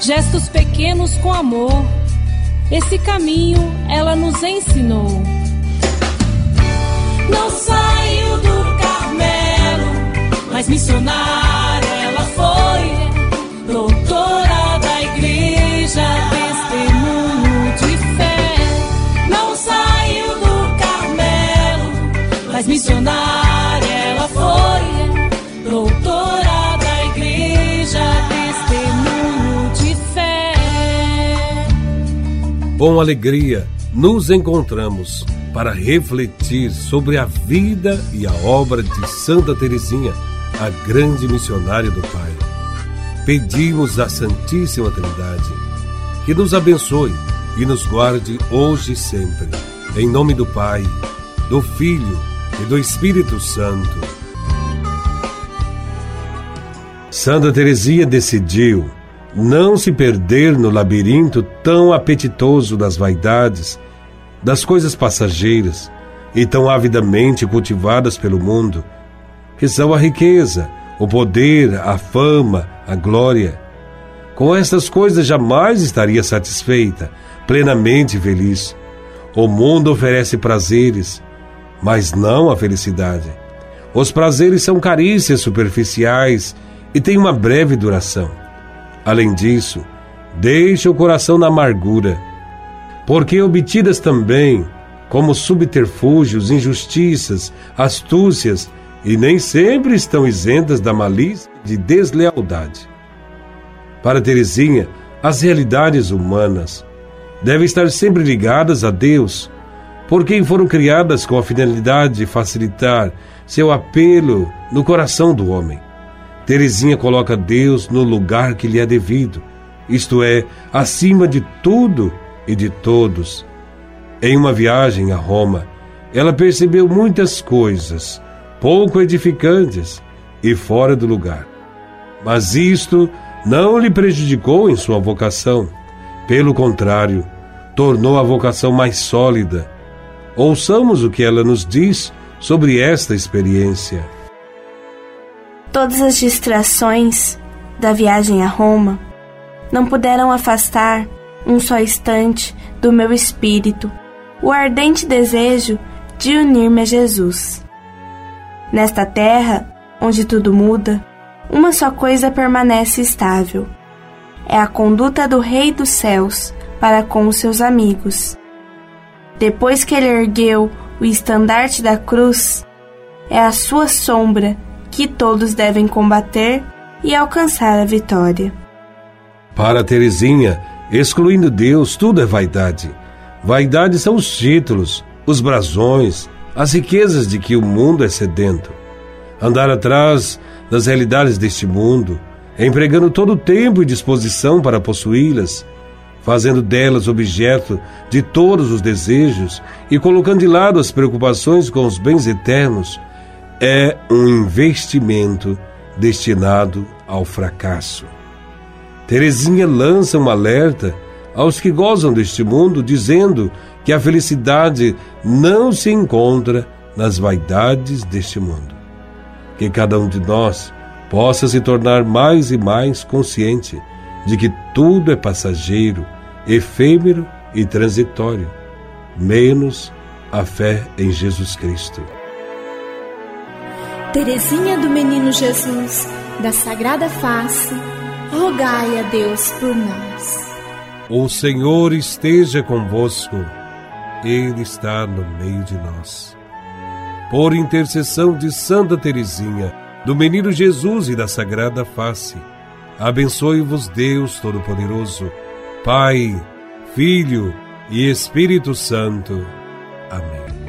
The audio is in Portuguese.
gestos pequenos com amor. Esse caminho ela nos ensinou. Não saiu do Carmelo, mas missionária Com alegria, nos encontramos para refletir sobre a vida e a obra de Santa Teresinha, a grande missionária do Pai. Pedimos à Santíssima Trindade que nos abençoe e nos guarde hoje e sempre. Em nome do Pai, do Filho e do Espírito Santo. Santa Teresinha decidiu não se perder no labirinto tão apetitoso das vaidades das coisas passageiras e tão avidamente cultivadas pelo mundo, que são a riqueza, o poder, a fama, a glória. Com estas coisas jamais estaria satisfeita, plenamente feliz. O mundo oferece prazeres, mas não a felicidade. Os prazeres são carícias superficiais e têm uma breve duração. Além disso, deixa o coração na amargura porque obtidas também como subterfúgios, injustiças, astúcias, e nem sempre estão isentas da malícia de deslealdade. Para Teresinha, as realidades humanas devem estar sempre ligadas a Deus, porque foram criadas com a finalidade de facilitar seu apelo no coração do homem. Teresinha coloca Deus no lugar que lhe é devido, isto é, acima de tudo e de todos. Em uma viagem a Roma, ela percebeu muitas coisas pouco edificantes e fora do lugar. Mas isto não lhe prejudicou em sua vocação. Pelo contrário, tornou a vocação mais sólida. Ouçamos o que ela nos diz sobre esta experiência. Todas as distrações da viagem a Roma não puderam afastar um só instante do meu espírito o ardente desejo de unir-me a Jesus. Nesta terra, onde tudo muda, uma só coisa permanece estável: é a conduta do Rei dos Céus para com os seus amigos. Depois que ele ergueu o estandarte da cruz, é a sua sombra que todos devem combater e alcançar a vitória. Para Teresinha, Excluindo Deus, tudo é vaidade. Vaidade são os títulos, os brasões, as riquezas de que o mundo é sedento. Andar atrás das realidades deste mundo, empregando todo o tempo e disposição para possuí-las, fazendo delas objeto de todos os desejos e colocando de lado as preocupações com os bens eternos, é um investimento destinado ao fracasso. Terezinha lança um alerta aos que gozam deste mundo, dizendo que a felicidade não se encontra nas vaidades deste mundo. Que cada um de nós possa se tornar mais e mais consciente de que tudo é passageiro, efêmero e transitório, menos a fé em Jesus Cristo. Terezinha do Menino Jesus, da Sagrada Face, rogai a Deus por nós. O Senhor esteja convosco, Ele está no meio de nós. Por intercessão de Santa Teresinha, do Menino Jesus e da Sagrada Face, abençoe-vos Deus Todo-Poderoso, Pai, Filho e Espírito Santo. Amém.